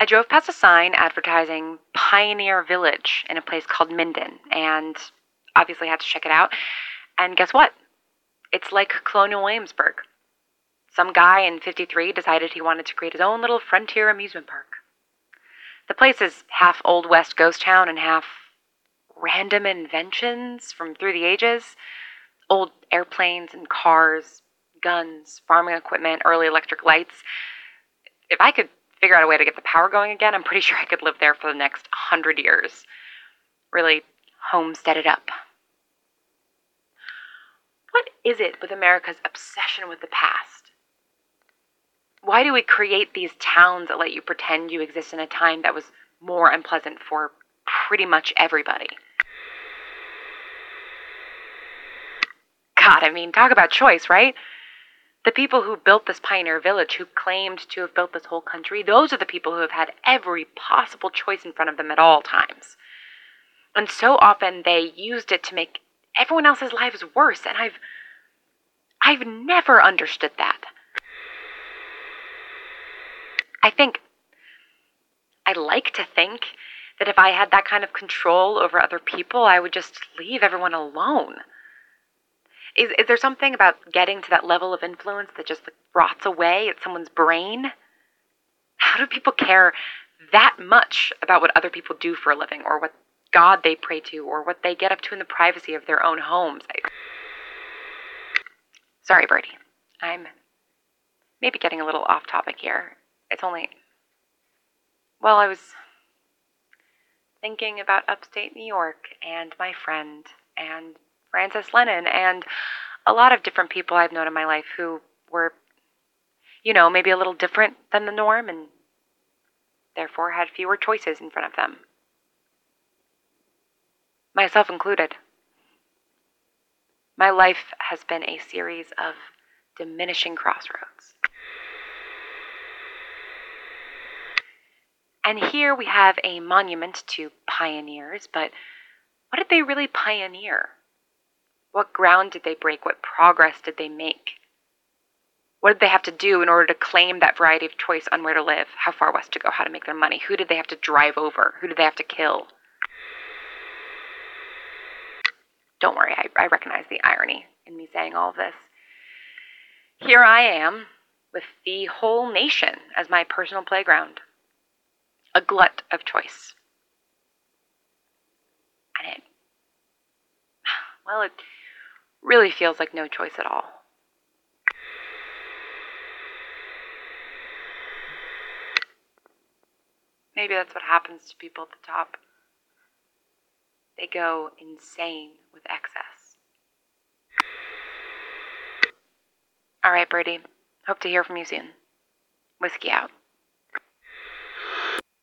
I drove past a sign advertising Pioneer Village in a place called Minden, and obviously had to check it out. And guess what? It's like Colonial Williamsburg. Some guy in 53 decided he wanted to create his own little frontier amusement park. The place is half Old West ghost town and half random inventions from through the ages old airplanes and cars, guns, farming equipment, early electric lights. If I could figure out a way to get the power going again, I'm pretty sure I could live there for the next hundred years. Really homestead it up. What is it with America's obsession with the past? Why do we create these towns that let you pretend you exist in a time that was more unpleasant for pretty much everybody? God, I mean, talk about choice, right? The people who built this pioneer village, who claimed to have built this whole country, those are the people who have had every possible choice in front of them at all times. And so often they used it to make everyone else's lives worse, and I've I've never understood that. I think I like to think that if I had that kind of control over other people, I would just leave everyone alone. Is, is there something about getting to that level of influence that just like, rots away at someone's brain? How do people care that much about what other people do for a living or what God they pray to or what they get up to in the privacy of their own homes? I... Sorry, Birdie. I'm maybe getting a little off topic here. It's only. Well, I was thinking about upstate New York and my friend and Francis Lennon, and a lot of different people I've known in my life who were, you know, maybe a little different than the norm and therefore had fewer choices in front of them. Myself included. My life has been a series of diminishing crossroads. And here we have a monument to pioneers, but what did they really pioneer? What ground did they break? What progress did they make? What did they have to do in order to claim that variety of choice on where to live, how far west to go, how to make their money? Who did they have to drive over? Who did they have to kill? Don't worry, I, I recognize the irony in me saying all of this. Here I am, with the whole nation as my personal playground, a glut of choice. And it, well, it really feels like no choice at all. Maybe that's what happens to people at the top. They go insane with excess. All right, Birdie. Hope to hear from you soon. Whiskey out.